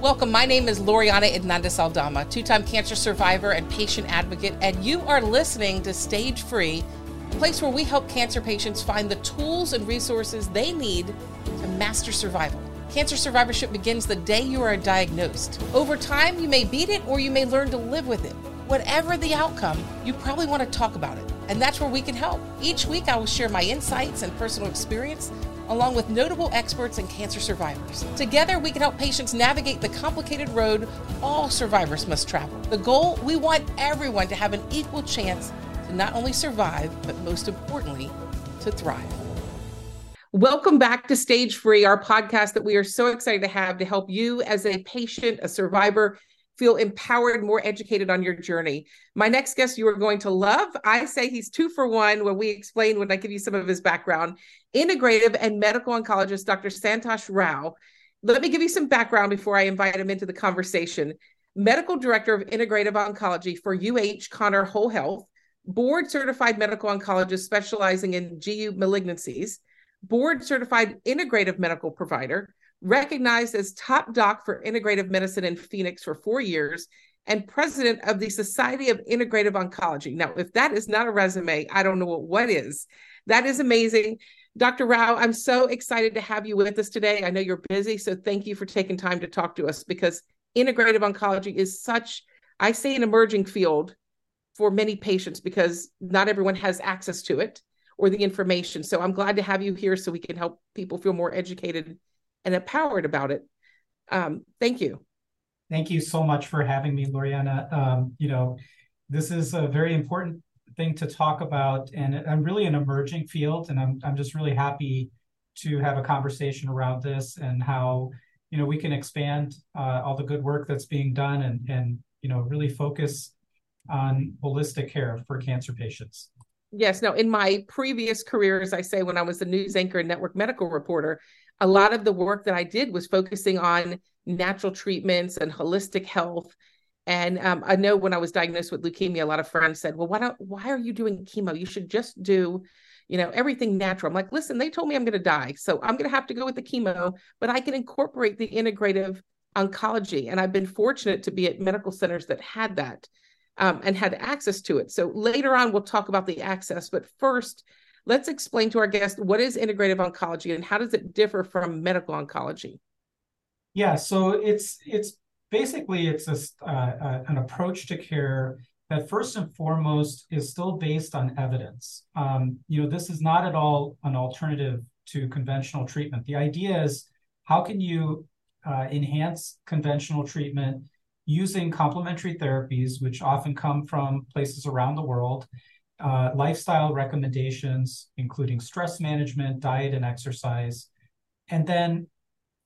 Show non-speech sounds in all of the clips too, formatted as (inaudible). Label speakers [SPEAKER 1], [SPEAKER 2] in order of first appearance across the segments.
[SPEAKER 1] Welcome. My name is Loriana Hernandez Aldama, two time cancer survivor and patient advocate, and you are listening to Stage Free, a place where we help cancer patients find the tools and resources they need to master survival. Cancer survivorship begins the day you are diagnosed. Over time, you may beat it or you may learn to live with it. Whatever the outcome, you probably want to talk about it, and that's where we can help. Each week, I will share my insights and personal experience along with notable experts and cancer survivors. Together, we can help patients navigate the complicated road all survivors must travel. The goal we want everyone to have an equal chance to not only survive, but most importantly, to thrive. Welcome back to Stage Free, our podcast that we are so excited to have to help you as a patient, a survivor, feel empowered, more educated on your journey. My next guest you are going to love. I say he's two for one when we explain, when I give you some of his background. Integrative and medical oncologist, Dr. Santosh Rao. Let me give you some background before I invite him into the conversation. Medical Director of Integrative Oncology for UH Connor Whole Health, board certified medical oncologist specializing in GU malignancies, board certified integrative medical provider, recognized as top doc for integrative medicine in Phoenix for four years, and president of the Society of Integrative Oncology. Now, if that is not a resume, I don't know what, what is. That is amazing. Dr. Rao, I'm so excited to have you with us today. I know you're busy, so thank you for taking time to talk to us because integrative oncology is such, I say, an emerging field for many patients because not everyone has access to it or the information. So I'm glad to have you here so we can help people feel more educated and empowered about it. Um, thank you.
[SPEAKER 2] Thank you so much for having me, Loriana. Um, you know, this is a very important thing to talk about, and I'm really an emerging field, and I'm I'm just really happy to have a conversation around this and how you know we can expand uh, all the good work that's being done and and you know really focus on holistic care for cancer patients.
[SPEAKER 1] Yes. Now, in my previous career, as I say, when I was a news anchor and network medical reporter, a lot of the work that I did was focusing on natural treatments and holistic health. And um, I know when I was diagnosed with leukemia, a lot of friends said, "Well, why don't why are you doing chemo? You should just do, you know, everything natural." I'm like, "Listen, they told me I'm going to die, so I'm going to have to go with the chemo, but I can incorporate the integrative oncology." And I've been fortunate to be at medical centers that had that um, and had access to it. So later on, we'll talk about the access, but first, Let's explain to our guest what is integrative oncology and how does it differ from medical oncology?
[SPEAKER 2] Yeah, so it's it's basically it's a, uh, an approach to care that first and foremost is still based on evidence. Um, you know, this is not at all an alternative to conventional treatment. The idea is how can you uh, enhance conventional treatment using complementary therapies, which often come from places around the world, uh, lifestyle recommendations, including stress management, diet, and exercise, and then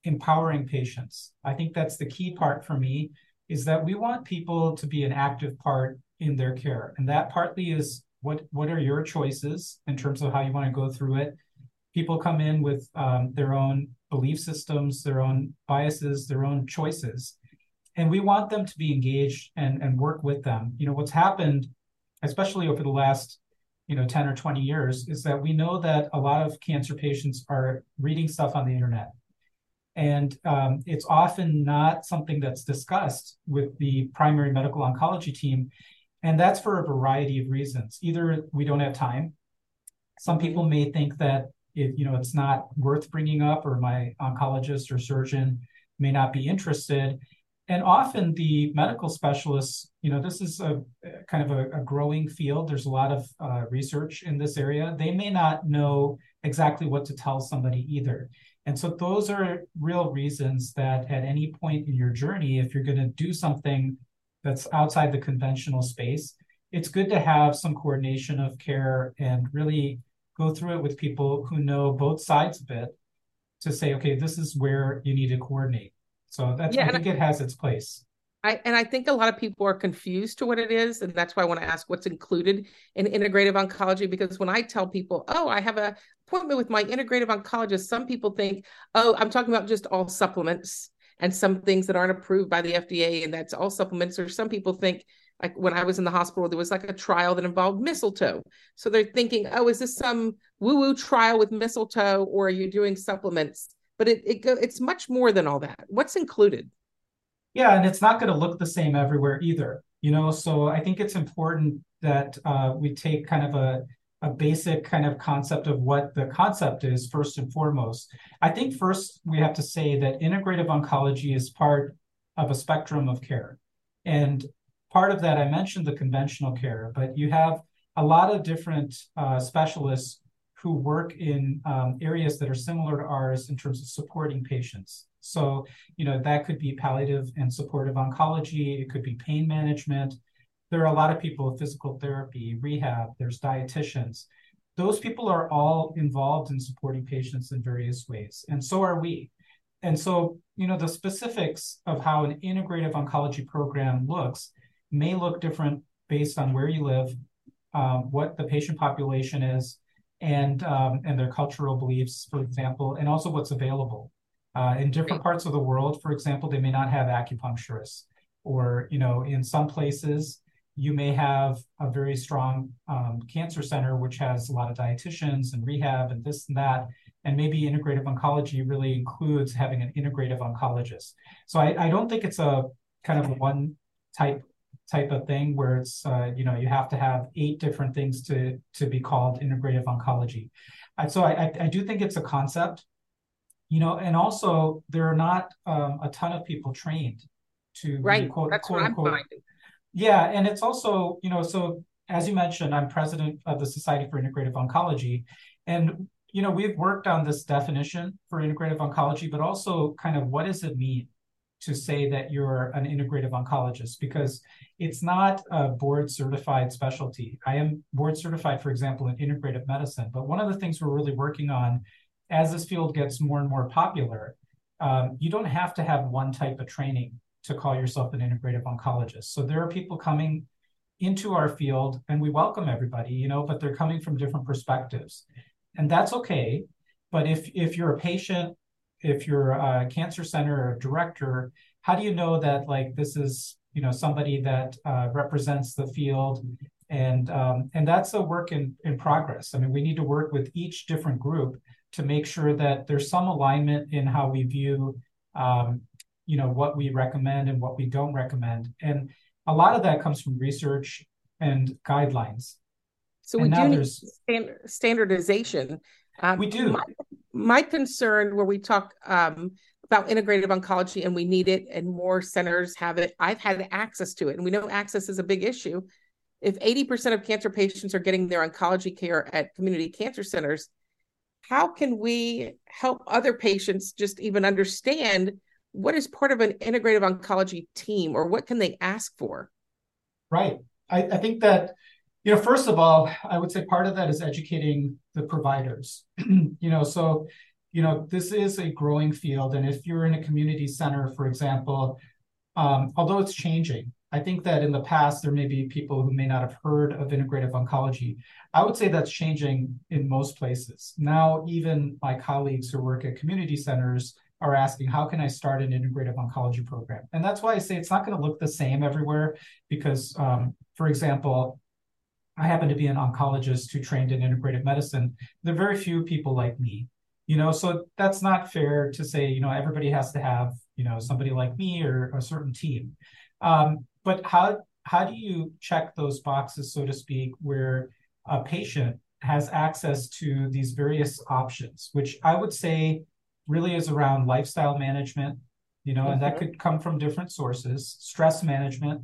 [SPEAKER 2] empowering patients. I think that's the key part for me is that we want people to be an active part in their care. And that partly is what, what are your choices in terms of how you want to go through it. People come in with um, their own belief systems, their own biases, their own choices. And we want them to be engaged and, and work with them. You know, what's happened especially over the last you know 10 or 20 years is that we know that a lot of cancer patients are reading stuff on the internet. And um, it's often not something that's discussed with the primary medical oncology team. And that's for a variety of reasons. Either we don't have time. Some people may think that it, you know it's not worth bringing up or my oncologist or surgeon may not be interested and often the medical specialists, you know, this is a kind of a, a growing field. There's a lot of uh, research in this area. They may not know exactly what to tell somebody either. And so those are real reasons that at any point in your journey, if you're going to do something that's outside the conventional space, it's good to have some coordination of care and really go through it with people who know both sides of it to say, okay, this is where you need to coordinate. So that's yeah, I think I, it has its place.
[SPEAKER 1] I and I think a lot of people are confused to what it is, and that's why I want to ask what's included in integrative oncology. Because when I tell people, "Oh, I have a appointment with my integrative oncologist," some people think, "Oh, I'm talking about just all supplements and some things that aren't approved by the FDA, and that's all supplements." Or some people think, like when I was in the hospital, there was like a trial that involved mistletoe. So they're thinking, "Oh, is this some woo-woo trial with mistletoe, or are you doing supplements?" But it, it go, it's much more than all that. What's included?
[SPEAKER 2] Yeah, and it's not going to look the same everywhere either. You know, so I think it's important that uh, we take kind of a a basic kind of concept of what the concept is first and foremost. I think first we have to say that integrative oncology is part of a spectrum of care. And part of that, I mentioned the conventional care, but you have a lot of different uh, specialists who work in um, areas that are similar to ours in terms of supporting patients. So, you know, that could be palliative and supportive oncology, it could be pain management. There are a lot of people with physical therapy, rehab, there's dietitians. Those people are all involved in supporting patients in various ways, and so are we. And so, you know, the specifics of how an integrative oncology program looks may look different based on where you live, um, what the patient population is, and um, and their cultural beliefs, for example, and also what's available. Uh, in different parts of the world, for example, they may not have acupuncturists, or you know, in some places, you may have a very strong um, cancer center which has a lot of dietitians and rehab and this and that, and maybe integrative oncology really includes having an integrative oncologist. So I, I don't think it's a kind of one type type of thing where it's uh, you know you have to have eight different things to to be called integrative oncology. And so I, I do think it's a concept, you know, and also there are not um, a ton of people trained to
[SPEAKER 1] right. Quote, That's quote, what I'm finding.
[SPEAKER 2] Yeah, and it's also you know so as you mentioned, I'm president of the Society for Integrative Oncology, and you know we've worked on this definition for integrative oncology, but also kind of what does it mean to say that you're an integrative oncologist because it's not a board certified specialty. I am board certified, for example, in integrative medicine. But one of the things we're really working on as this field gets more and more popular, um, you don't have to have one type of training to call yourself an integrative oncologist. So there are people coming into our field and we welcome everybody, you know, but they're coming from different perspectives. And that's okay. But if if you're a patient if you're a cancer center or a director, how do you know that like this is you know somebody that uh, represents the field and um, and that's a work in in progress. I mean, we need to work with each different group to make sure that there's some alignment in how we view um, you know what we recommend and what we don't recommend, and a lot of that comes from research and guidelines.
[SPEAKER 1] So we do need stand- standardization.
[SPEAKER 2] Um, we do.
[SPEAKER 1] My, my concern where we talk um, about integrative oncology and we need it and more centers have it i've had access to it. And we know access is a big issue. If 80% of cancer patients are getting their oncology care at community cancer centers how can we help other patients just even understand what is part of an integrative oncology team or what can they ask for?
[SPEAKER 2] Right. I, I think that you know first of all i would say part of that is educating the providers. (clears throat) You know so you know this is a growing field and if you're in a community center for example um, although it's changing i think that in the past there may be people who may not have heard of integrative oncology. I would say that's changing in most places. Now even my colleagues who work at community centers are asking how can i start an integrative oncology program? And that's why i say it's not going to look the same everywhere because um, for example I happen to be an oncologist who trained in integrative medicine. There are very few people like me, you know, so that's not fair to say, you know, everybody has to have, you know, somebody like me or a certain team. Um, but how how do you check those boxes, so to speak, where a patient has access to these various options, which I would say really is around lifestyle management, you know, mm-hmm. and that mm-hmm. could come from different sources, stress management,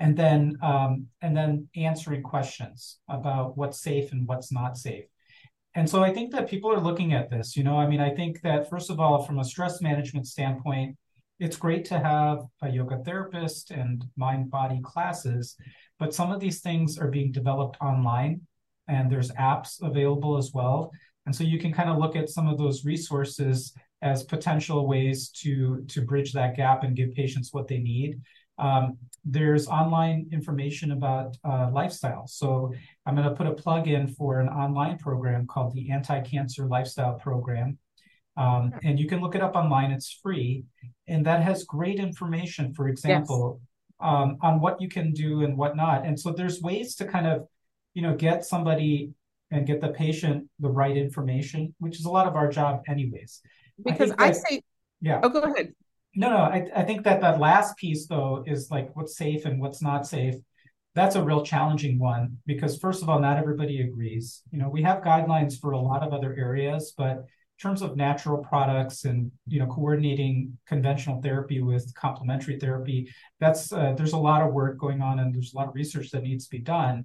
[SPEAKER 2] and then um, and then answering questions about what's safe and what's not safe. And so i think that people are looking at this you know i mean i think that first of all from a stress management standpoint it's great to have a yoga therapist and mind body classes but some of these things are being developed online and there's apps available as well. And so you can kind of look at some of those resources as potential ways to to bridge that gap and give patients what they need um, there's online information about uh, lifestyle. So I'm going to put a plug in for an online program called the Anti Cancer Lifestyle Program. Um, and you can look it up online, it's free. And that has great information, for example, yes. um, on what you can do and what not. And so there's ways to kind of, you know, get somebody and get the patient the right information, which is a lot of our job, anyways.
[SPEAKER 1] Because I, I say, yeah. Oh, go ahead.
[SPEAKER 2] No, no, I, I think that that last piece though is like what's safe and what's not safe. That's a real challenging one because first of all, not everybody agrees. You know, we have guidelines for a lot of other areas, but in terms of natural products and you know coordinating conventional therapy with complementary therapy, that's uh, there's a lot of work going on and there's a lot of research that needs to be done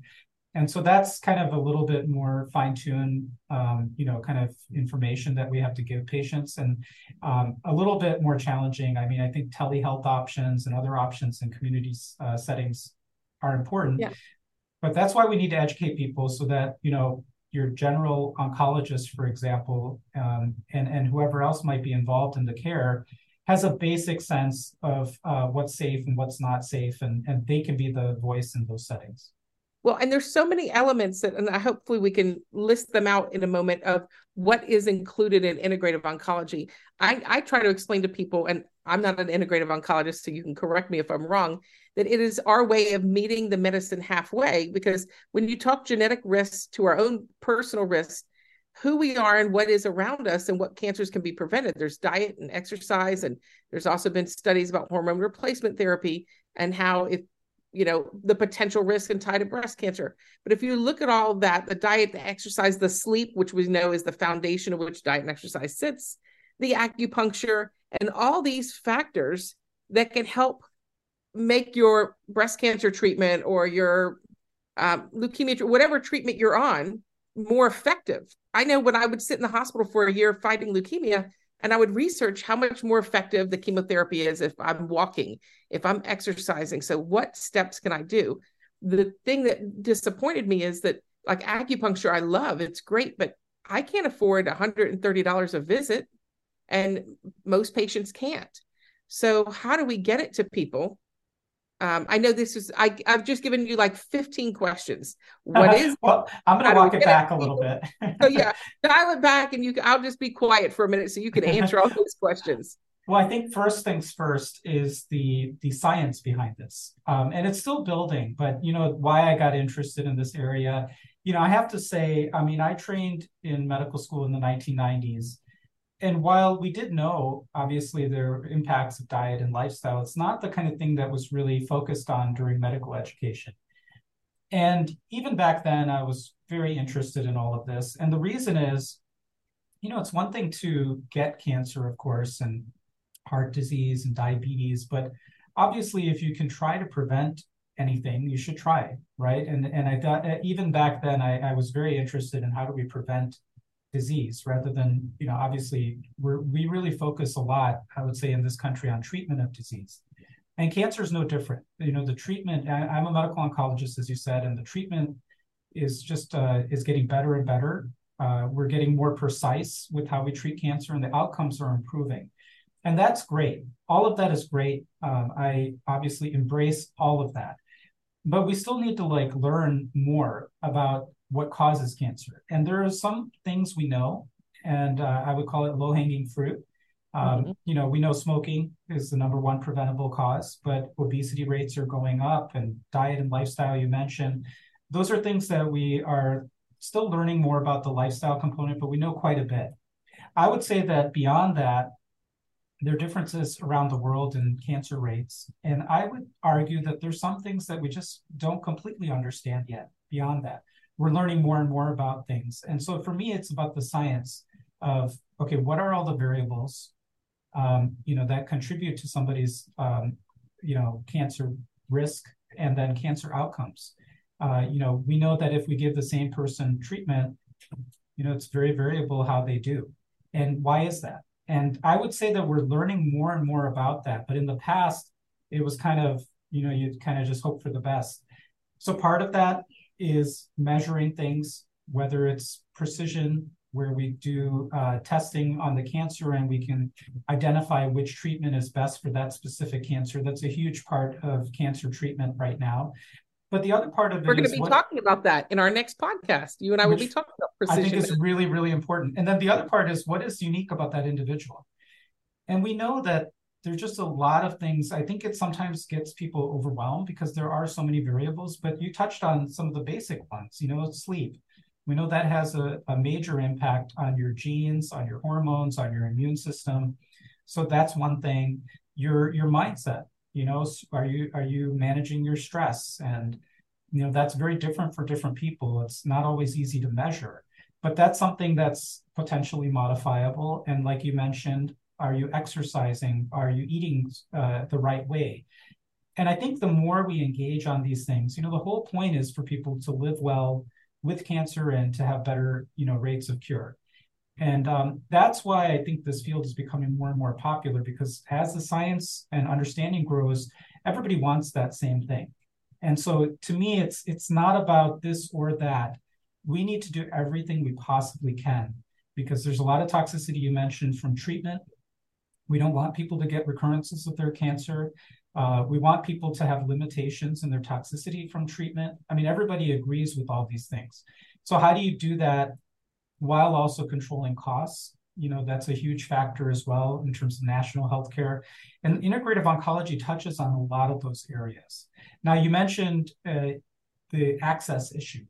[SPEAKER 2] and so that's kind of a little bit more fine-tuned um, you know kind of information that we have to give patients and um, a little bit more challenging. I mean i think telehealth options and other options in community uh, settings are important. Yeah. but that's why we need to educate people so that you know your general oncologist for example um, and and whoever else might be involved in the care has a basic sense of uh, what's safe and what's not safe and and they can be the voice in those settings
[SPEAKER 1] well, and there's so many elements that, and hopefully we can list them out in a moment of what is included in integrative oncology. I, I try to explain to people, and I'm not an integrative oncologist, so you can correct me if I'm wrong, that it is our way of meeting the medicine halfway. Because when you talk genetic risks to our own personal risks, who we are and what is around us and what cancers can be prevented. There's diet and exercise, and there's also been studies about hormone replacement therapy and how if you know the potential risk and tied to breast cancer. But if you look at all that the diet the exercise the sleep which we know is the foundation of which diet and exercise sits the acupuncture and all these factors that can help make your breast cancer treatment or your um, leukemia whatever treatment you're on more effective. I know when i would sit in the hospital for a year fighting leukemia and I would research how much more effective the chemotherapy is if I'm walking, if I'm exercising. So, what steps can I do? The thing that disappointed me is that, like acupuncture, I love it's great, but I can't afford $130 a visit, and most patients can't. So, how do we get it to people um, I know this is I I've just given you like 15 questions. What is
[SPEAKER 2] well, I'm gonna walk it back it? a little bit. (laughs)
[SPEAKER 1] so yeah, dial it back and you I'll just be quiet for a minute so you can answer all those questions.
[SPEAKER 2] Well, I think first things first is the the science behind this, um, and it's still building. But you know why I got interested in this area. You know, I have to say, I mean, I trained in medical school in the 1990s, and while we did know obviously there are impacts of diet and lifestyle it's not the kind of thing that was really focused on during medical education. And even back then i was very interested in all of this. And the reason is you know it's one thing to get cancer of course and heart disease and diabetes but obviously if you can try to prevent anything you should try right? And and i thought even back then I, I was very interested in how do we prevent disease rather than you know obviously we we really focus a lot i would say in this country on treatment of disease. And cancer is no different. You know the treatment I, am a medical oncologist as you said and the treatment is just uh, is getting better and better. Uh, we're getting more precise with how we treat cancer and the outcomes are improving. And that's great. All of that is great. Um, i obviously embrace all of that. But we still need to like learn more about what causes cancer. And there are some things we know, and uh, I would call it low hanging fruit. Um, mm-hmm. You know, we know smoking is the number one preventable cause, but obesity rates are going up, and diet and lifestyle you mentioned. Those are things that we are still learning more about the lifestyle component, but we know quite a bit. I would say that beyond that, there are differences around the world in cancer rates. And I would argue that there's some things that we just don't completely understand yet beyond that we're learning more and more about things. And so for me, it's about the science of okay, what are all the variables, um, you know, that contribute to somebody's, um, you know, cancer risk and then cancer outcomes. Uh, you know, we know that if we give the same person treatment, you know, it's very variable how they do. And why is that? And I would say that we're learning more and more about that. But in the past, it was kind of, you know, you'd kind of just hope for the best. So part of that is measuring things, whether it's precision, where we do uh, testing on the cancer and we can identify which treatment is best for that specific cancer. That's a huge part of cancer treatment right now. But the other part of it
[SPEAKER 1] we're going to be what, talking about that in our next podcast. You and I will be talking about precision.
[SPEAKER 2] I think it's really, really important. And then the other part is what is unique about that individual. And we know that there's just a lot of things. I think it sometimes gets people overwhelmed because there are so many variables, but you touched on some of the basic ones, you know, sleep. We know that has a, a major impact on your genes, on your hormones, on your immune system. So that's one thing. your your mindset. You know, are you are you managing your stress? And you know that's very different for different people. It's not always easy to measure, but that's something that's potentially modifiable. And like you mentioned, are you exercising? Are you eating uh, the right way? And I think the more we engage on these things, you know, the whole point is for people to live well with cancer and to have better, you know, rates of cure. And um, that's why I think this field is becoming more and more popular because as the science and understanding grows, everybody wants that same thing. And so to me, it's it's not about this or that. We need to do everything we possibly can because there's a lot of toxicity you mentioned from treatment. We don't want people to get recurrences of their cancer. Uh, we want people to have limitations in their toxicity from treatment. I mean, everybody agrees with all these things. So, how do you do that while also controlling costs? You know, that's a huge factor as well in terms of national healthcare. And integrative oncology touches on a lot of those areas. Now, you mentioned uh, the access issue.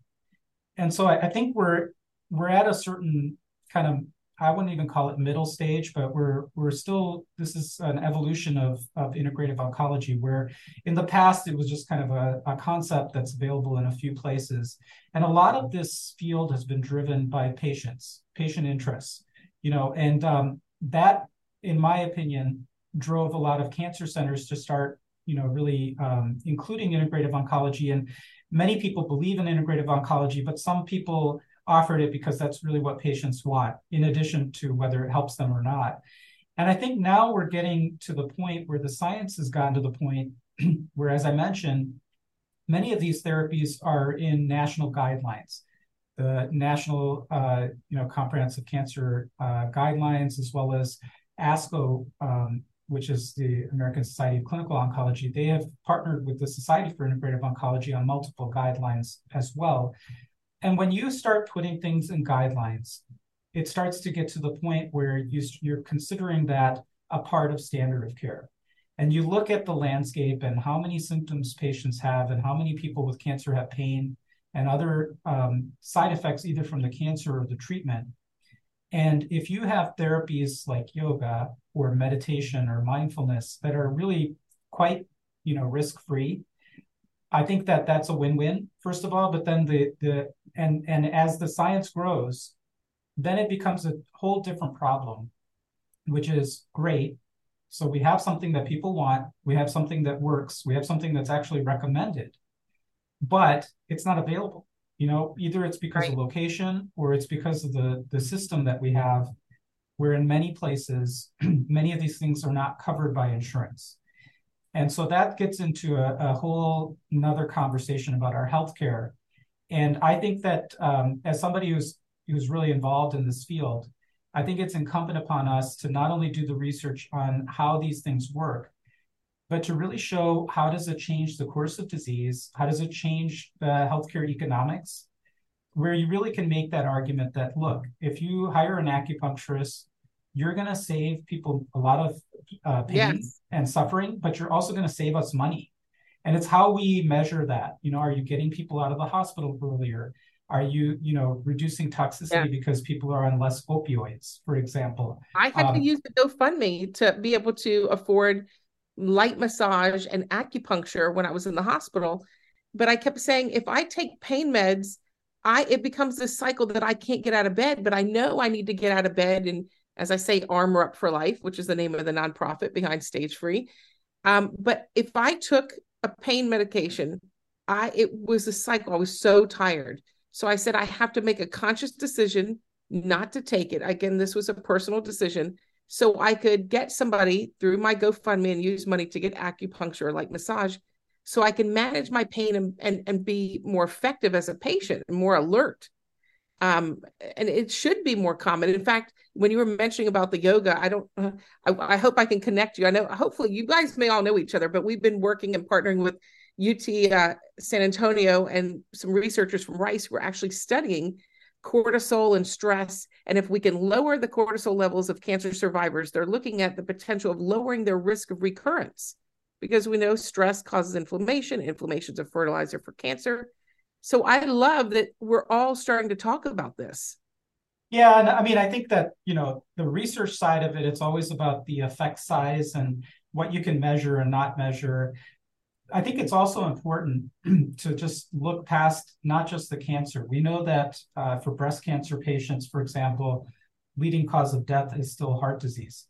[SPEAKER 2] And so I, I think we're we're at a certain kind of I wouldn't even call it middle stage, but we're we're still this is an evolution of of integrative oncology where in the past it was just kind of a, a concept that's available in a few places. And a lot of this field has been driven by patients, patient interests, you know, and um, that, in my opinion, drove a lot of cancer centers to start, you know, really um, including integrative oncology. And many people believe in integrative oncology, but some people offered it because that's really what patients want, in addition to whether it helps them or not. And I think now we're getting to the point where the science has gotten to the point (clears throat) where, as I mentioned, many of these therapies are in national guidelines. The National, uh, you know, Comprehensive Cancer uh, Guidelines, as well as ASCO, um, which is the American Society of Clinical Oncology, they have partnered with the Society for Integrative Oncology on multiple guidelines as well. And when you start putting things in guidelines, it starts to get to the point where you, you're considering that a part of standard of care. And you look at the landscape and how many symptoms patients have, and how many people with cancer have pain and other um, side effects, either from the cancer or the treatment. And if you have therapies like yoga or meditation or mindfulness that are really quite, you know, risk-free, I think that that's a win-win, first of all. But then the the and and as the science grows, then it becomes a whole different problem, which is great. So we have something that people want, we have something that works, we have something that's actually recommended, but it's not available. You know, either it's because right. of location or it's because of the the system that we have, where in many places, (clears throat) many of these things are not covered by insurance. And so that gets into a, a whole another conversation about our healthcare. And I think that um, as somebody who's who's really involved in this field, I think it's incumbent upon us to not only do the research on how these things work, but to really show how does it change the course of disease, how does it change the healthcare economics, where you really can make that argument that look, if you hire an acupuncturist you're going to save people a lot of uh, pain yes. and suffering, but you're also going to save us money. And it's how we measure that. You know, are you getting people out of the hospital earlier? Are you, you know, reducing toxicity yeah. because people are on less opioids, for example?
[SPEAKER 1] I had um, to use the GoFundMe to be able to afford light massage and acupuncture when I was in the hospital. But I kept saying, if I take pain meds, I it becomes this cycle that I can't get out of bed. But I know I need to get out of bed and as I say, Armor Up for Life, which is the name of the nonprofit behind Stage Free. Um, but if I took a pain medication, I it was a cycle. I was so tired. So I said I have to make a conscious decision not to take it. Again, this was a personal decision. So I could get somebody through my GoFundMe and use money to get acupuncture like massage so I can manage my pain and, and, and be more effective as a patient and more alert um, and it should be more common. In fact, when you were mentioning about the yoga, I don't, uh, I, I, hope I can connect you. I know, hopefully, you guys may all know each other, but we've been working and partnering with UT uh, San Antonio and some researchers from Rice who are actually studying cortisol and stress. And if we can lower the cortisol levels of cancer survivors, they're looking at the potential of lowering their risk of recurrence because we know stress causes inflammation. Inflammation is a fertilizer for cancer. So I love that we're all starting to talk about this.
[SPEAKER 2] Yeah, and I mean, I think that you know the research side of it, it's always about the effect size and what you can measure and not measure. I think it's also important (clears throat) to just look past not just the cancer. We know that uh, for breast cancer patients, for example, leading cause of death is still heart disease.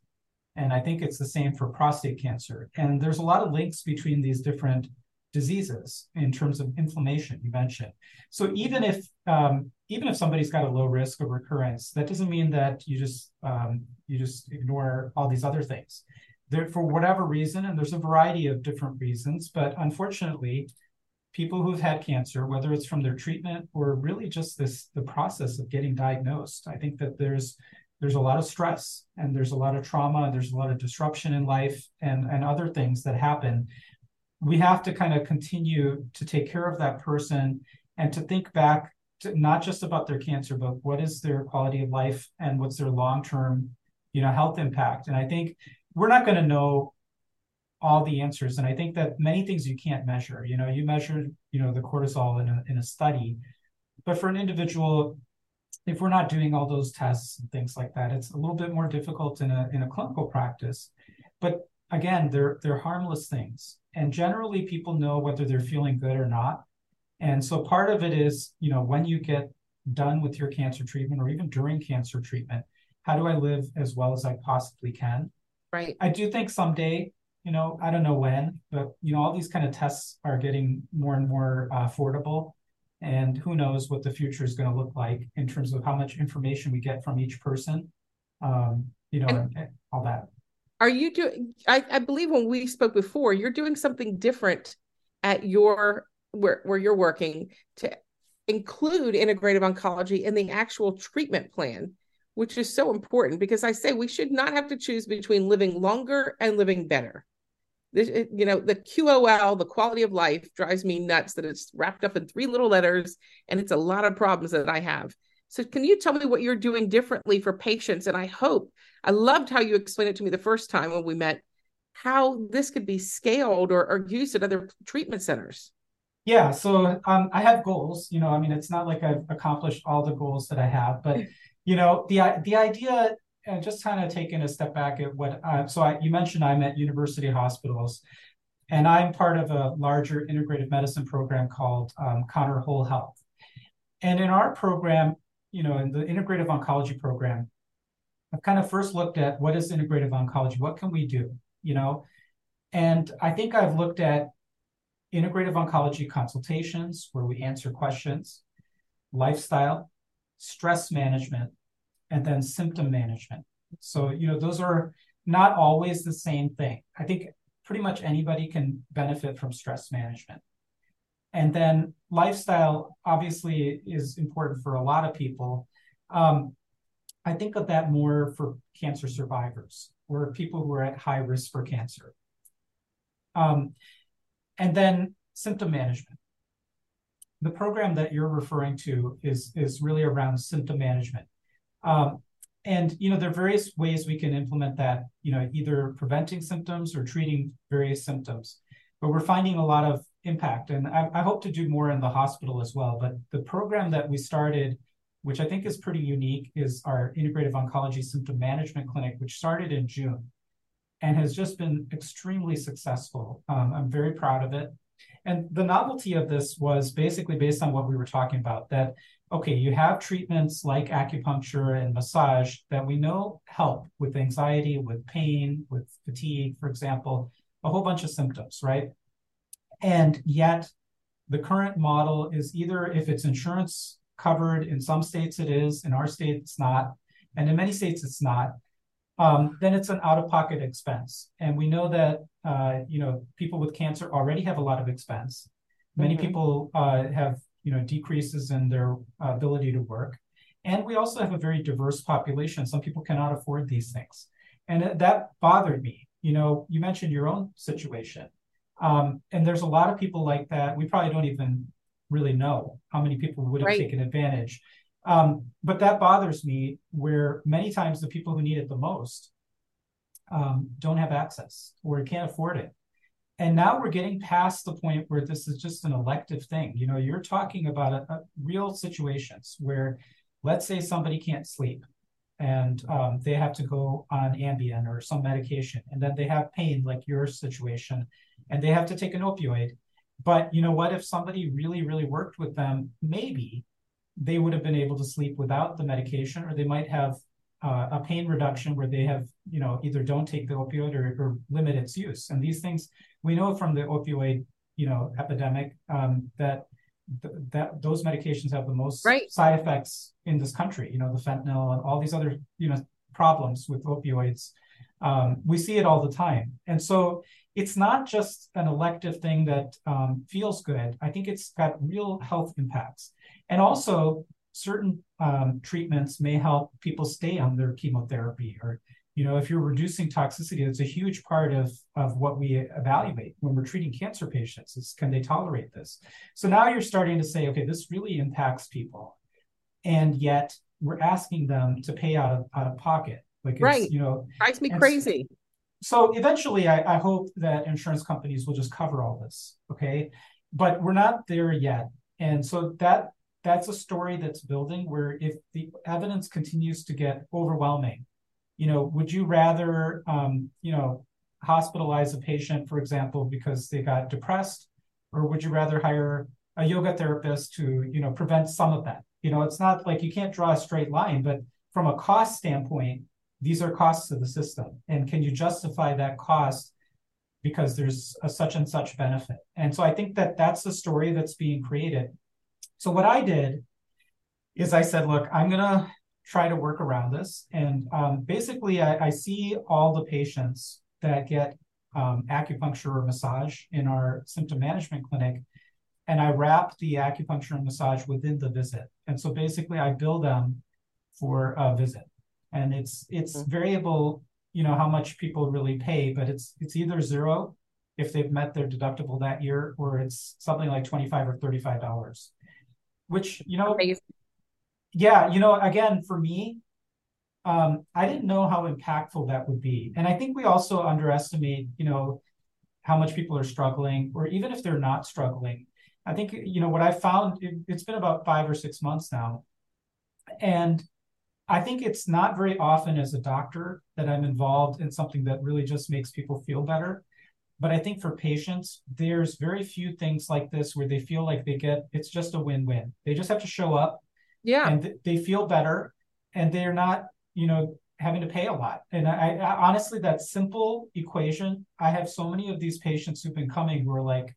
[SPEAKER 2] And I think it's the same for prostate cancer. And there's a lot of links between these different diseases in terms of inflammation you mentioned. So even if um, even if somebody's got a low risk of recurrence, that doesn't mean that you just um, you just ignore all these other things. There, for whatever reason, and there's a variety of different reasons, but unfortunately, people who've had cancer, whether it's from their treatment or really just this the process of getting diagnosed, I think that there's there's a lot of stress and there's a lot of trauma there's a lot of disruption in life and, and other things that happen we have to kind of continue to take care of that person and to think back to not just about their cancer but what is their quality of life and what's their long-term you know health impact. And i think we're not going to know all the answers. And i think that many things you can't measure. You know you measure you know the cortisol in a, in a study. But for an individual if we're not doing all those tests and things like that, it's a little bit more difficult in a in a clinical practice. But again, they're they're harmless things, and generally people know whether they're feeling good or not. And so part of it is, you know, when you get done with your cancer treatment or even during cancer treatment, how do I live as well as I possibly can?
[SPEAKER 1] Right.
[SPEAKER 2] I do think someday, you know, I don't know when, but you know, all these kind of tests are getting more and more uh, affordable and who knows what the future is going to look like in terms of how much information we get from each person um, you know and, and all that
[SPEAKER 1] are you doing I, believe when we spoke before you're doing something different at your where, where you're working to include integrative oncology in the actual treatment plan which is so important because i say we should not have to choose between living longer and living better this, you know, the QOL, the quality of life, drives me nuts that it's wrapped up in three little letters, and it's a lot of problems that I have. So, can you tell me what you're doing differently for patients? And I hope I loved how you explained it to me the first time when we met, how this could be scaled or, or used at other treatment centers.
[SPEAKER 2] Yeah, so um, I have goals. You know, I mean, it's not like I've accomplished all the goals that I have, but (laughs) you know, the the idea and just kind of taking a step back at what uh, so I, you mentioned I'm at university hospitals and I'm part of a larger integrative medicine program called um, Connor Whole Health. And in our program, you know, in the integrative oncology program, I've kind of first looked at what is integrative oncology? What can we do? You know, and I think I've looked at integrative oncology consultations where we answer questions, lifestyle, stress management, and then symptom management. So, you know, those are not always the same thing. I think pretty much anybody can benefit from stress management. And then lifestyle obviously is important for a lot of people. Um, I think of that more for cancer survivors or people who are at high risk for cancer. Um, and then symptom management. The program that you're referring to is, is really around symptom management. Um, and you know there are various ways we can implement that you know either preventing symptoms or treating various symptoms but we're finding a lot of impact. And I, I, hope to do more in the hospital as well. But the program that we started which i think is pretty unique is our integrative oncology symptom management clinic which started in june and has just been extremely successful. Um, i'm very proud of it. And the novelty of this was basically based on what we were talking about that okay, you have treatments like acupuncture and massage that we know help with anxiety, with pain, with fatigue, for example, a whole bunch of symptoms, right? And yet, the current model is either if it's insurance covered, in some states it is, in our state it's not, and in many states it's not. Um, then it's an out-of-pocket expense, and we know that uh, you know people with cancer already have a lot of expense. Many mm-hmm. people uh, have you know decreases in their ability to work and we also have a very diverse population some people cannot afford these things and that bothered me you know you mentioned your own situation. Um, and there's a lot of people like that. We probably don't even really know how many people would have right. taken advantage. Um, but that bothers me where many times the people who need it the most um, don't have access or can't afford it. And now we're getting past the point where this is just an elective thing. You know you're talking about a, a real situations where let's say somebody can't sleep and um, they have to go on Ambien or some medication, and then they have pain like your situation, and they have to take an opioid. But you know what? If somebody really, really worked with them, maybe they would have been able to sleep without the medication, or they might have uh, a pain reduction where they have, you know, either don't take the opioid or, or limit its use. And these things we know from the opioid, you know, epidemic um, that th- that those medications have the most
[SPEAKER 1] right.
[SPEAKER 2] side effects in this country. You know, the fentanyl and all these other, you know, problems with opioids. Um, we see it all the time, and so it's not just an elective thing that um, feels good. I think it's got real health impacts. And also, certain um, treatments may help people stay on their chemotherapy or you know if you're reducing toxicity that's a huge part of of what we evaluate when we're treating cancer patients is can they tolerate this? So now you're starting to say okay this really impacts people. And yet we're asking them to pay out of out of pocket. Like
[SPEAKER 1] right.
[SPEAKER 2] you know
[SPEAKER 1] drives me crazy.
[SPEAKER 2] So, so eventually I, I hope that insurance companies will just cover all this okay? But we're not there yet. And so that that's a story that's building where if the evidence continues to get overwhelming, you know, would you rather, um, you know, hospitalize a patient, for example, because they got depressed, or would you rather hire a yoga therapist to, you know, prevent some of that? You know, it's not like you can't draw a straight line, but from a cost standpoint, these are costs to the system, and can you justify that cost because there's a such and such benefit? And so I think that that's the story that's being created so what I did is I said, look, I'm gonna try to work around this. And um, basically, I, I, see all the patients that get um, acupuncture or massage in our symptom management clinic, and I wrap the acupuncture and massage within the visit. And so basically, I bill them for a visit, and it's it's mm-hmm. variable, you know, how much people really pay, but it's it's either zero if they've met their deductible that year, or it's something like twenty five or thirty five dollars which you know Amazing. Yeah you know again for me um, i didn't know how impactful that would be and i think we also underestimate you know how much people are struggling or even if they're not struggling i think you know what i found it, it's been about five or six months now and i think it's not very often as a doctor that i'm involved in something that really just makes people feel better but I think for patients, there's very few things like this where they feel like they get it's just a win-win. They just have to show up.
[SPEAKER 1] Yeah.
[SPEAKER 2] And th- they feel better and they're not, you know, having to pay a lot. And I, I, honestly, that simple equation, I have so many of these patients who've been coming who are like,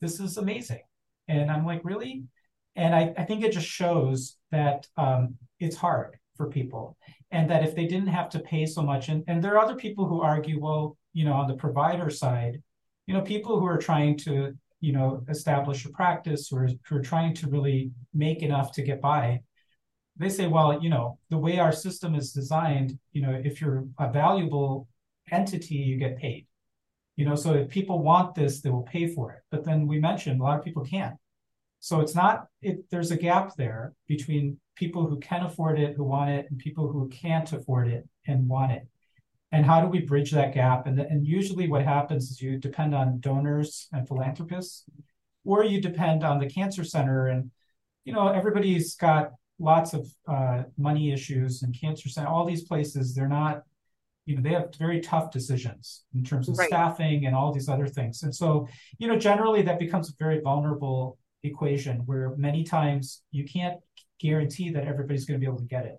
[SPEAKER 2] this is amazing. And I'm like, really? And I, I think it just shows that um, it's hard for people and that if they didn't have to pay so much, and, and there are other people who argue, well, you know, on the provider side, you know, people who are trying to, you know, establish a practice or who are trying to really make enough to get by, they say, well, you know, the way our system is designed, you know, if you're a valuable entity, you get paid. You know, so if people want this, they will pay for it. But then we mentioned a lot of people can't. So it's not it there's a gap there between people who can afford it, who want it, and people who can't afford it and want it and how do we bridge that gap? And, and usually what happens is you depend on donors and philanthropists or you depend on the cancer center. And you know everybody's got lots of uh, money issues and cancer center all these places they're not you know they have very tough decisions in terms of right. staffing and all these other things. And so you know generally that becomes a very vulnerable equation where many times you can't guarantee that everybody's going to be able to get it.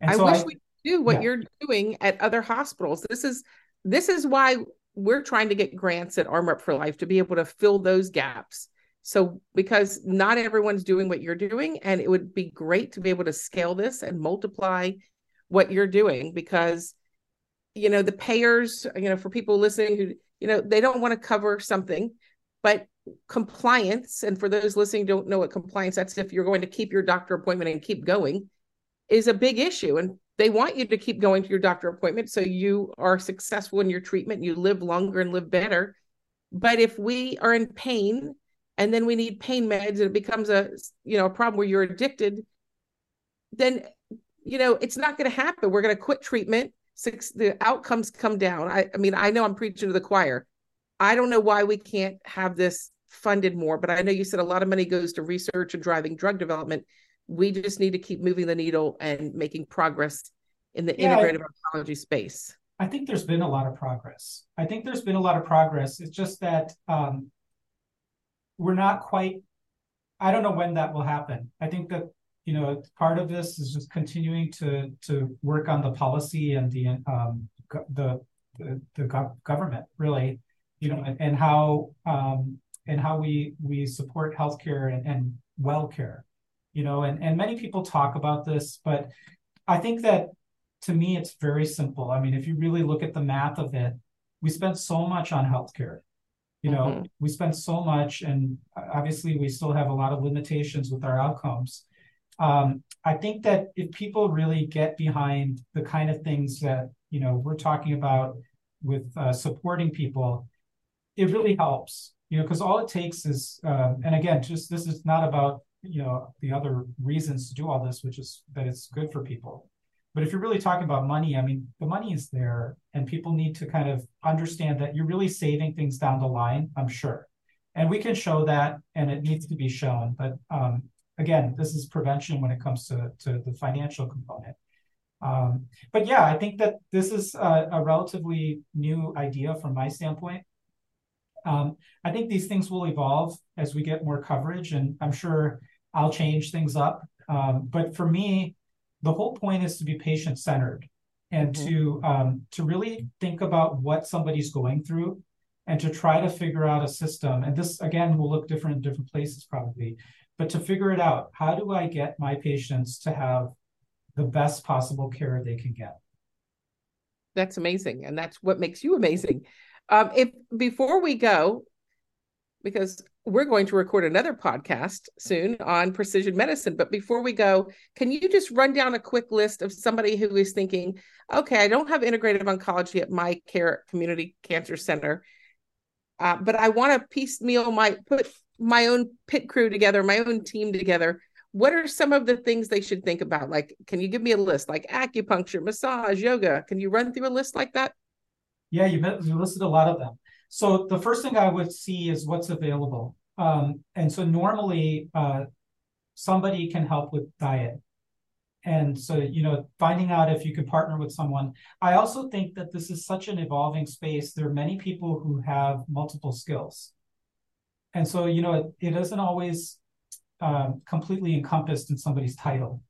[SPEAKER 1] And I so wish I, we do what yeah. you're doing at other hospitals. This is this is why we're trying to get grants at Armor Up for Life to be able to fill those gaps. So because not everyone's doing what you're doing and it would be great to be able to scale this and multiply what you're doing because you know the payers, you know, for people listening who you know, they don't want to cover something, but compliance and for those listening don't know what compliance that's if you're going to keep your doctor appointment and keep going is a big issue and they want you to keep going to your doctor appointment so you are successful in your treatment you live longer and live better. But if we are in pain and then we need pain meds and it becomes a you know a problem where you're addicted then you know it's not going to happen. We're going to quit treatment. Six the outcomes come down. I, I mean i know i'm preaching to the choir. I don't know why we can't have this funded more but i know you said a lot of money goes to research and driving drug development we just need to keep moving the needle and making progress in the yeah, integrative I, oncology space?
[SPEAKER 2] I think there's been a lot of progress. I think there's been a lot of progress. It's just that um, we're not quite. I don't know when that will happen. I think that you know part of this is just continuing to to work on the policy and the um, the the, the government really, you know, and, and how um, and how we we support healthcare and, and well care, you know, and and many people talk about this, but I think that to me it's very simple. I mean, if you really look at the math of it, we spend so much on healthcare. You know, mm-hmm. we spend so much, and obviously we still have a lot of limitations with our outcomes. Um, I think that if people really get behind the kind of things that you know we're talking about with uh, supporting people, it really helps. You know, because all it takes is, uh, and again, just this is not about you know the other reasons to do all this, which is that it's good for people. But if you're really talking about money, I mean, the money is there, and people need to kind of understand that you're really saving things down the line. I'm sure, and we can show that, and it needs to be shown. But um, again, this is prevention when it comes to to the financial component. Um, but yeah, I think that this is a, a relatively new idea from my standpoint. Um, I think these things will evolve as we get more coverage, and I'm sure I'll change things up. Um, but for me, the whole point is to be patient centered and mm-hmm. to um, to really think about what somebody's going through and to try to figure out a system. And this again will look different in different places probably, but to figure it out, how do I get my patients to have the best possible care they can get.
[SPEAKER 1] That's amazing. And that's what makes you amazing. Um, if before we go, because we're going to record another podcast soon on precision medicine. But before we go, can you just run down a quick list of somebody who is thinking, okay, I don't have integrative oncology at my care community cancer center, uh, but I want to piecemeal my put my own pit crew together, my own team together what are some of the things they should think about? Like, can you give me a list like acupuncture, massage, yoga? Can you run through a list like that?
[SPEAKER 2] Yeah, you, you listed a lot of them. So the first thing I would see is what's available. Um, and so normally uh, somebody can help with diet. And so, you know, finding out if you can partner with someone. I also think that this is such an evolving space. There are many people who have multiple skills. And so, you know, it, it isn't always um, completely encompassed in somebody's title.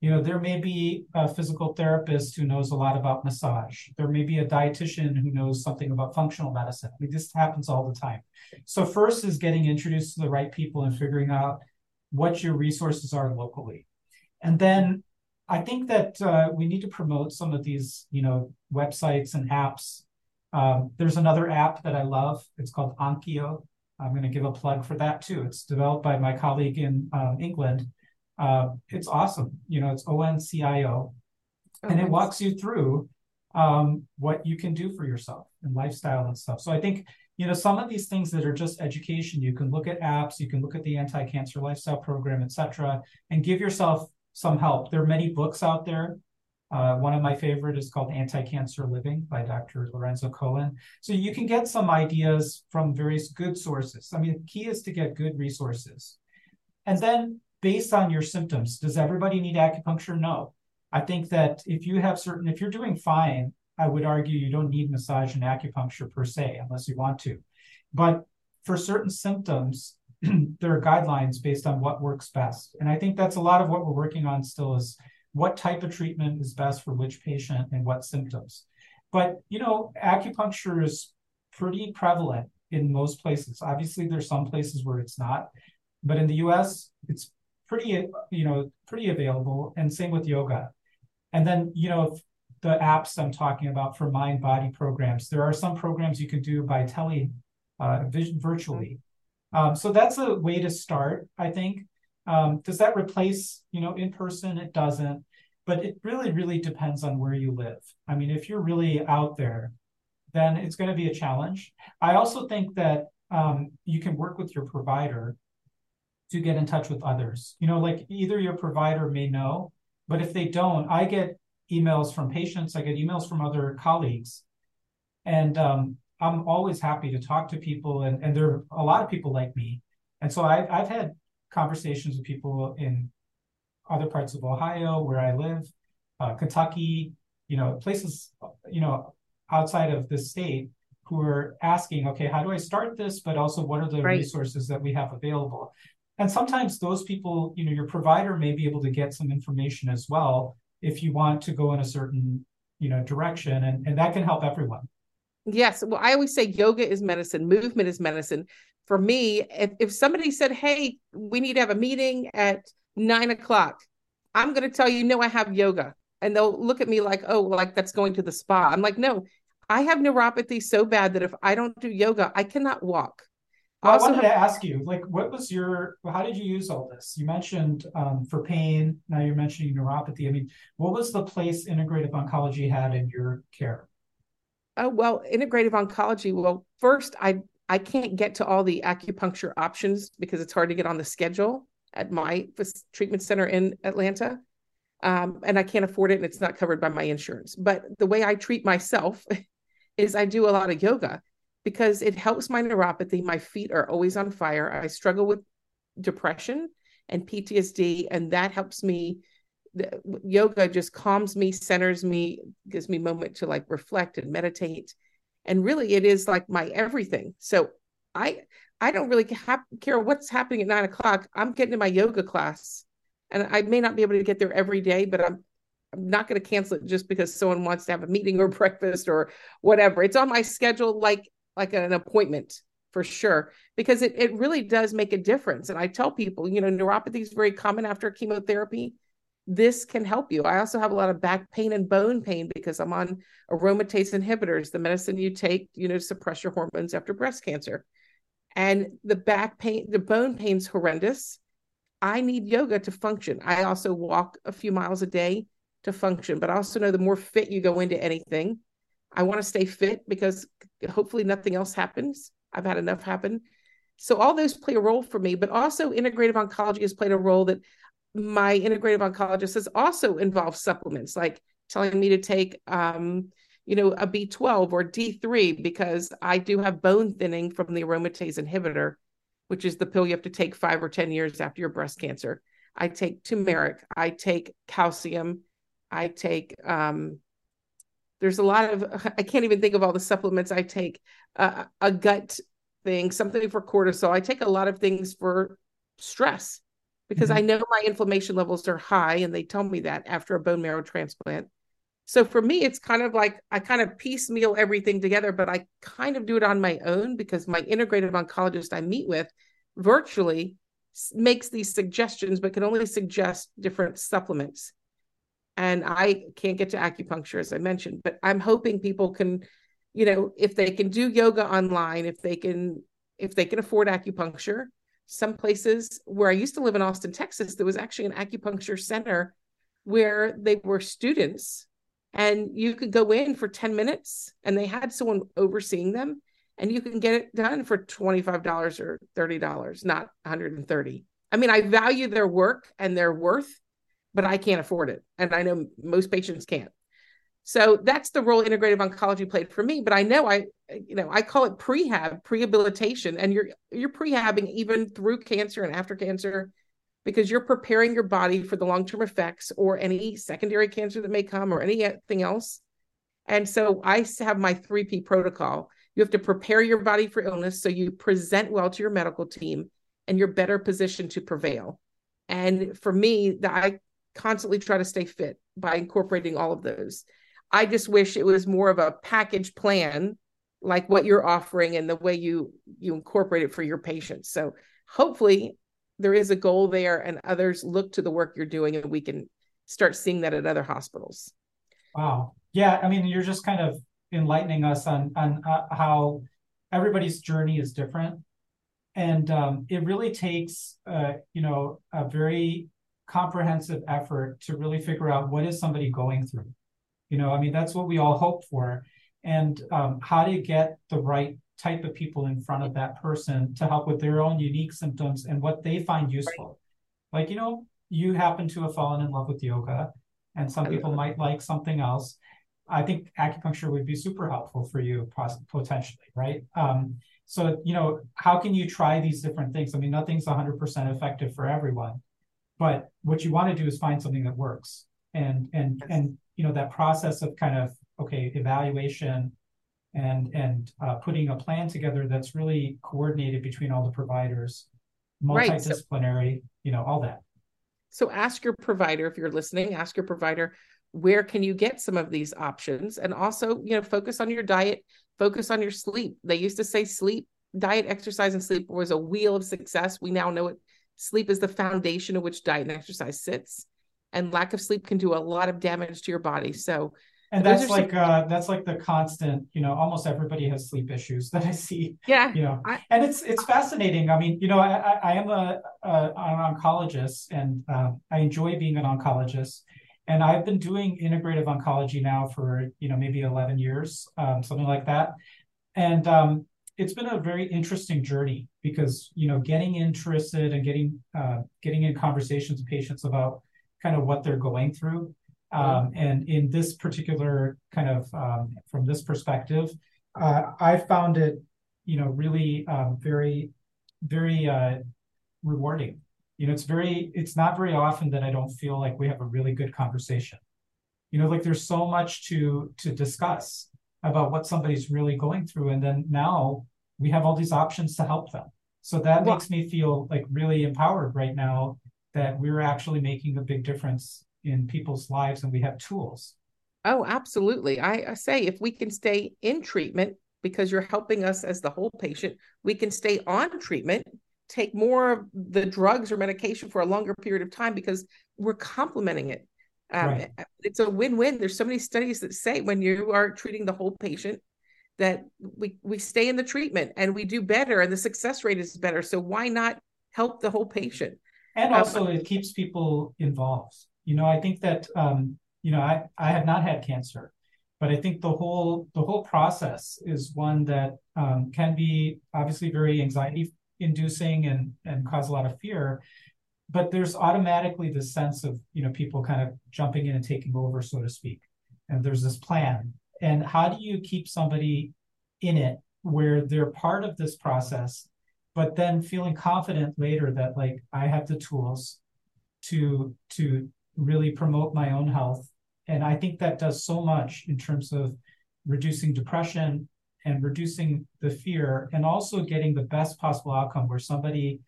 [SPEAKER 2] You know, there may be a physical therapist who knows a lot about massage. There may be a dietitian who knows something about functional medicine. I mean, this happens all the time. So, first is getting introduced to the right people and figuring out what your resources are locally. And then I think that uh, we need to promote some of these, you know, websites and apps. Um, there's another app that I love. It's called Oncio. I'm going to give a plug for that too. It's developed by my colleague in um, England. Uh, it's awesome. You know, it's ONCIO, oh, and nice. it walks you through um, what you can do for yourself and lifestyle and stuff. So I think you know some of these things that are just education. You can look at apps, you can look at the anti-cancer lifestyle program, etc., and give yourself some help. There are many books out there uh, one of my favorite is called Anti-Cancer Living by Dr. Lorenzo Cohen. So you can get some ideas from various good sources. I mean, the key is to get good resources. And then based on your symptoms, does everybody need acupuncture? No. I think that if you have certain, if you're doing fine, I would argue you don't need massage and acupuncture per se, unless you want to. But for certain symptoms, (clears throat) there are guidelines based on what works best. And I think that's a lot of what we're working on still is what type of treatment is best for which patient and what symptoms. But, you know, acupuncture is pretty prevalent in most places. Obviously, there's some places where it's not, but in the US, it's pretty, you know, pretty available. And same with yoga. And then, you know, the apps I'm talking about for mind body programs, there are some programs you can do by tele uh, vision virtually. Um, so that's a way to start, I think. Um, does that replace, you know, in person? It doesn't, but it really, really depends on where you live. I mean, if you're really out there, then it's going to be a challenge. I also think that um, you can work with your provider to get in touch with others. You know, like either your provider may know, but if they don't, I get emails from patients, I get emails from other colleagues, and um, I'm always happy to talk to people. And, and there are a lot of people like me. And so I, I've had conversations with people in other parts of Ohio where I live. uh, Kentucky, you know, places, you know, outside of the state who are asking, okay, how do I start this? But also, what are the right. resources that we have available? And sometimes those people, you know, your provider may be able to get some information as well if you want to go in a certain, you know, direction, and, and that can help everyone.
[SPEAKER 1] Yes. Well, I always say yoga is medicine, movement is medicine. For me, if, if somebody said, Hey, we need to have a meeting at nine o'clock, I'm going to tell you, no, I have yoga. And they'll look at me like, oh, like that's going to the spa. I'm like, no, I have neuropathy so bad that if I don't do yoga, I cannot walk.
[SPEAKER 2] I, wanted have... to ask you, like, what was your, how did you use all this? You mentioned um, for pain, now you're mentioning neuropathy. I mean, what was the place integrative oncology had in your care?
[SPEAKER 1] Oh, well, integrative oncology. Well, first, I I can't get to all the acupuncture options because it's hard to get on the schedule at my treatment center in Atlanta. Um, and I can't afford it and it's not covered by my insurance. But the way I treat myself (laughs) is I do a lot of yoga because it helps my neuropathy. My feet are always on fire. I struggle with depression and PTSD, and that helps me. The, yoga just calms me, centers me, gives me moment to like reflect and meditate. And really, it is like my everything. So I I don't really care what's happening at nine o'clock. I'm getting to my yoga class, and I may not be able to get there every day, but I'm I'm not going to cancel it just because someone wants to have a meeting or (laughs) breakfast or whatever. It's on my schedule like like an appointment for sure because it, it really does make a difference. And I tell people, you know, neuropathy is very common after chemotherapy. This can help you. I also have a lot of back pain and bone pain because I'm on aromatase inhibitors, the medicine you take, you know, to suppress your hormones after breast cancer. And the back pain, the bone pain's horrendous. I need yoga to function. I also walk a few miles a day to function. But I also know the more fit you go into anything, I want to stay fit because hopefully nothing else happens. I've had enough happen. So all those play a role for me, but also integrative oncology has played a role that my integrative oncologist has also involved supplements, like telling me to take, um, you know, a B12 or D3 because I do have bone thinning from the aromatase inhibitor, which is the pill you have to take five or 10 years after your breast cancer. I take turmeric, I take calcium, I take um, there's a lot of I can't even think of all the supplements I take. Uh, a gut thing, something for cortisol. I take a lot of things for stress because mm-hmm. I know my inflammation levels are high, and they tell me that after a bone marrow transplant. So for me, it's kind of like I kind of piecemeal everything together, but I kind of do it on my own because my integrative oncologist I meet with virtually makes these suggestions, but can only suggest different supplements and I can't get to acupuncture as I mentioned, but I'm hoping people can, you know, if they can do yoga online, if they can, if they can afford acupuncture, some places where I used to live in Austin, Texas, there was actually an acupuncture center where they were students and you could go in for 10 minutes and they had someone overseeing them and you can get it done for $25 or $30, not 130. I mean, I value their work and their worth but I can't afford it. And I know most patients can't. So that's the role integrative oncology played for me. But I know I, you know, I call it prehab, prehabilitation, and you're you're prehabbing even through cancer and after cancer, because you're preparing your body for the long term effects or any secondary cancer that may come or anything else. And so I have my three P protocol. You have to prepare your body for illness so you present well to your medical team, and you're better positioned to prevail. And for me, I constantly try to stay fit by incorporating all of those. I just wish it was more of a package plan like what you're offering and the way you you incorporate it for your patients. So hopefully there is a goal there and others look to the work you're doing and we can start seeing that at other hospitals.
[SPEAKER 2] Wow. Yeah, I mean you're just kind of enlightening us on on uh, how everybody's journey is different and um, it really takes uh, you know a very comprehensive effort to really figure out what is somebody going through. You know, I mean, that's what we all hope for. And um, how to get the right type of people in front of that person to help with their own unique symptoms and what they find useful. Right. Like, you know, you happen to have fallen in love with yoga, and some people might like something else. I think acupuncture would be super helpful for you potentially, right? Um, so, you know, how can you try these different things? I mean, nothing's 100% effective for everyone. But what you want to do is find something that works. and and and you know that process of kind of okay evaluation and and uh, putting a plan together that's really coordinated between all the providers multidisciplinary right. so, you know all that
[SPEAKER 1] so ask your provider if you're listening ask your provider where can you get some of these options and also you know focus on your diet focus on your sleep they used to say sleep diet exercise and sleep was a wheel of success we now know it sleep is the foundation of which diet and exercise sits and lack of sleep can do a lot of damage to your body. So
[SPEAKER 2] and that's like some... uh that's like the constant you know almost everybody has sleep issues (laughs) that i see
[SPEAKER 1] yeah
[SPEAKER 2] you know. I, and it's it's fascinating. I mean you know i i am a, a an oncologist and uh, i enjoy being an oncologist. And i've been doing integrative oncology now for you know maybe 11 years um, something like that. And um, it's been a very interesting journey because you know getting interested and getting uh, getting in conversations with patients about kind of what they're going through um, and in this particular kind of um, from this perspective, uh, I found it, you know, really um, very, very uh, rewarding. You know, it's very, it's not very often that I don't feel like we have a really good conversation. You know, like there's so much to to discuss about what somebody's really going through, and then now we have all these options to help them. So that well, makes me feel like really empowered right now that we're actually making a big difference in people's lives and we have tools.
[SPEAKER 1] Oh, absolutely. I, I say if we can stay in treatment because you're helping us as the whole patient, we can stay on treatment, take more of the drugs or medication for a longer period of time because we're complementing it. Um, right. It's a win-win. There's so many studies that say when you are treating the whole patient, that we we stay in the treatment and we do better, and the success rate is better. So why not help the whole patient?
[SPEAKER 2] And um, also, um, it keeps people involved. You know, I think that um, you know, I I have not had cancer, but I think the whole the whole process is one that um, can be obviously very anxiety inducing and and cause a lot of fear but there's automatically this sense of you know people kind of jumping in and taking over so to speak and there's this plan and how do you keep somebody in it where they're part of this process but then feeling confident later that like i have the tools to to really promote my own health. And I think that does so much in terms of reducing depression and reducing the fear and also getting the best possible outcome where somebody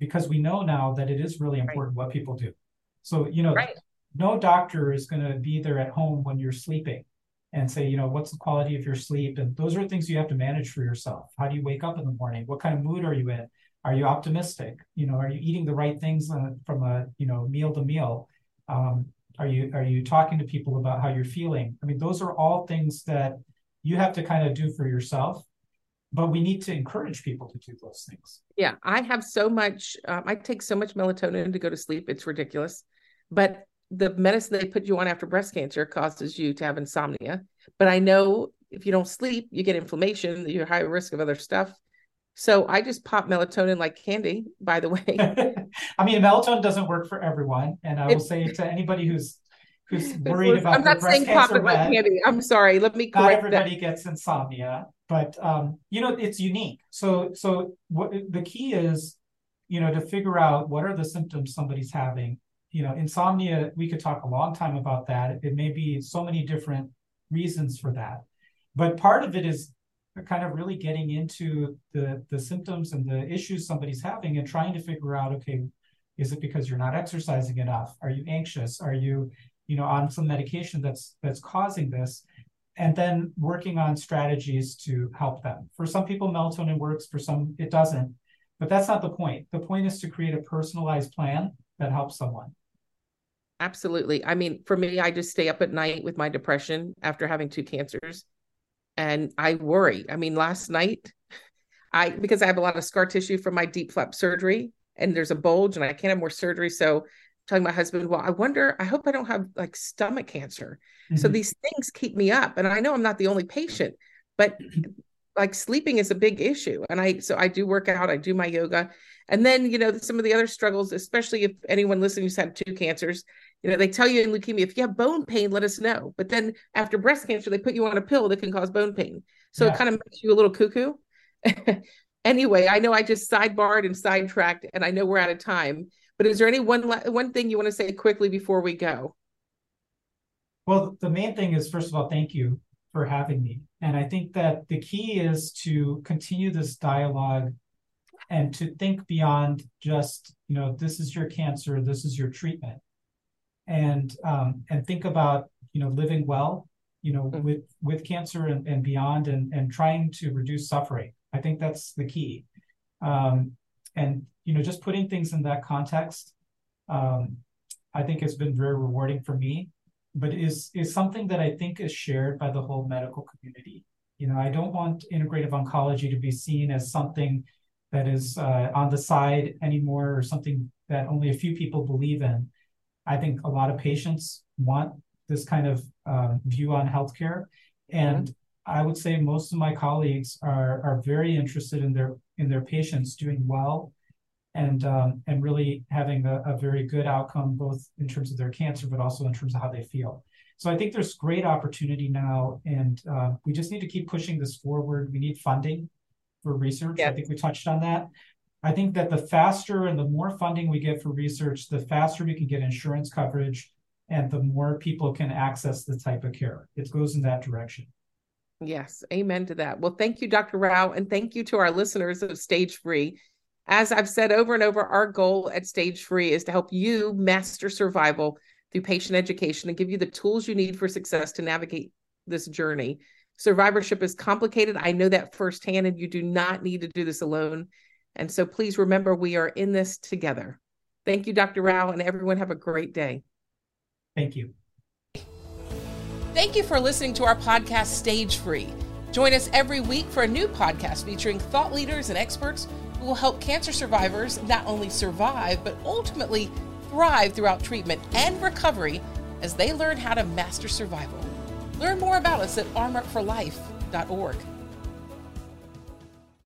[SPEAKER 2] because we know now that it is really important right. what people do. So, you know, right. no doctor is going to be there at home when you're sleeping and say, you know, what's the quality of your sleep? And those are things you have to manage for yourself. How do you wake up in the morning? What kind of mood are you in? Are you optimistic? You know, are you eating the right things uh, from a you know meal to meal? Um, are you are you talking to people about how you're feeling? I mean, those are all things that you have to kind of do for yourself but we need to encourage people to do those things.
[SPEAKER 1] Yeah, I have so much. Um, I take so much melatonin to go to sleep; it's ridiculous. But the medicine they put you on after breast cancer causes you to have insomnia. But I know if you don't sleep, you get inflammation. You're high risk of other stuff. So I just pop melatonin like candy, by the way. (laughs)
[SPEAKER 2] I mean, melatonin doesn't work for everyone. And I will say to anybody who's who's (laughs) worried about I'm not saying pop it like candy.
[SPEAKER 1] I'm sorry. Let me correct
[SPEAKER 2] Not everybody that. gets insomnia, but um, you know, it's unique. So so what the key is, you know, to figure out what are the symptoms somebody's having. You know, insomnia, we could talk a long time about that. It may be so many different reasons for that. But part of it is kind of really getting into the the symptoms and the issues somebody's having and trying to figure out okay is it because you're not exercising enough? Are you anxious? Are you you know on some medication that's that's causing this? And then working on strategies to help them. For some people melatonin works. For some it doesn't. But that's not the point. The point is to create a personalized plan that helps someone
[SPEAKER 1] absolutely i mean for me i just stay up at night with my depression after having two cancers and I worry. I mean, last night, I because I have a lot of scar tissue from my DIEP flap surgery, and there's a bulge, and I can't have more surgery. So, telling my husband, well, I wonder, I hope I don't have like stomach cancer. Mm-hmm. So these things keep me up, and I know I'm not the only patient, but (clears throat) like sleeping is a big issue, and I so I do work out, I do my yoga, and then you know some of the other struggles, especially if anyone listening who's had two cancers, you know, they tell you in leukemia, if you have bone pain, let us know. But then after breast cancer, they put you on a pill that can cause bone pain. So yeah. it kind of makes you a little cuckoo. (laughs) anyway, I know I just sidebarred and sidetracked, and I know we're out of time. But is there any one one thing you want to say quickly before we go?
[SPEAKER 2] Well, the main thing is first of all, thank you for having me. And I think that the key is to continue this dialogue and to think beyond just, you know, this is your cancer, this is your treatment. And um, and think about, you know, living well, you know, mm-hmm. with with cancer and, and beyond and, and trying to reduce suffering. I think that's the key. Um, and you know, just putting things in that context, um, I think has been very rewarding for me but is is something that I think is shared by the whole medical community. You know, I don't want integrative oncology to be seen as something that is uh, on the side anymore or something that only a few people believe in. I think a lot of patients want this kind of uh, view on healthcare, and mm-hmm. I would say most of my colleagues are are very interested in their in their patients doing well and um, and really having a, a, very good outcome both in terms of their cancer but also in terms of how they feel. So i think there's great opportunity now and uh, we just need to keep pushing this forward. We need funding for research. I think we touched on that. I think that the faster and the more funding we get for research the faster we can get insurance coverage and the more people can access the type of care. It goes in that direction.
[SPEAKER 1] Yes. Amen to that. Well thank you dr rao and thank you to our listeners of stage free as I've said over and over, our goal at Stage Free is to help you master survival through patient education and give you the tools you need for success to navigate this journey. Survivorship is complicated. I know that firsthand, and you do not need to do this alone. And so please remember, we are in this together. Thank you, Dr. Rao, and everyone have a great day.
[SPEAKER 2] Thank you.
[SPEAKER 1] Thank you for listening to our podcast, Stage Free. Join us every week for a new podcast featuring thought leaders and experts will help cancer survivors not only survive, but ultimately thrive throughout treatment and recovery as they learn how to master survival. Learn more about us at armorforlife.org.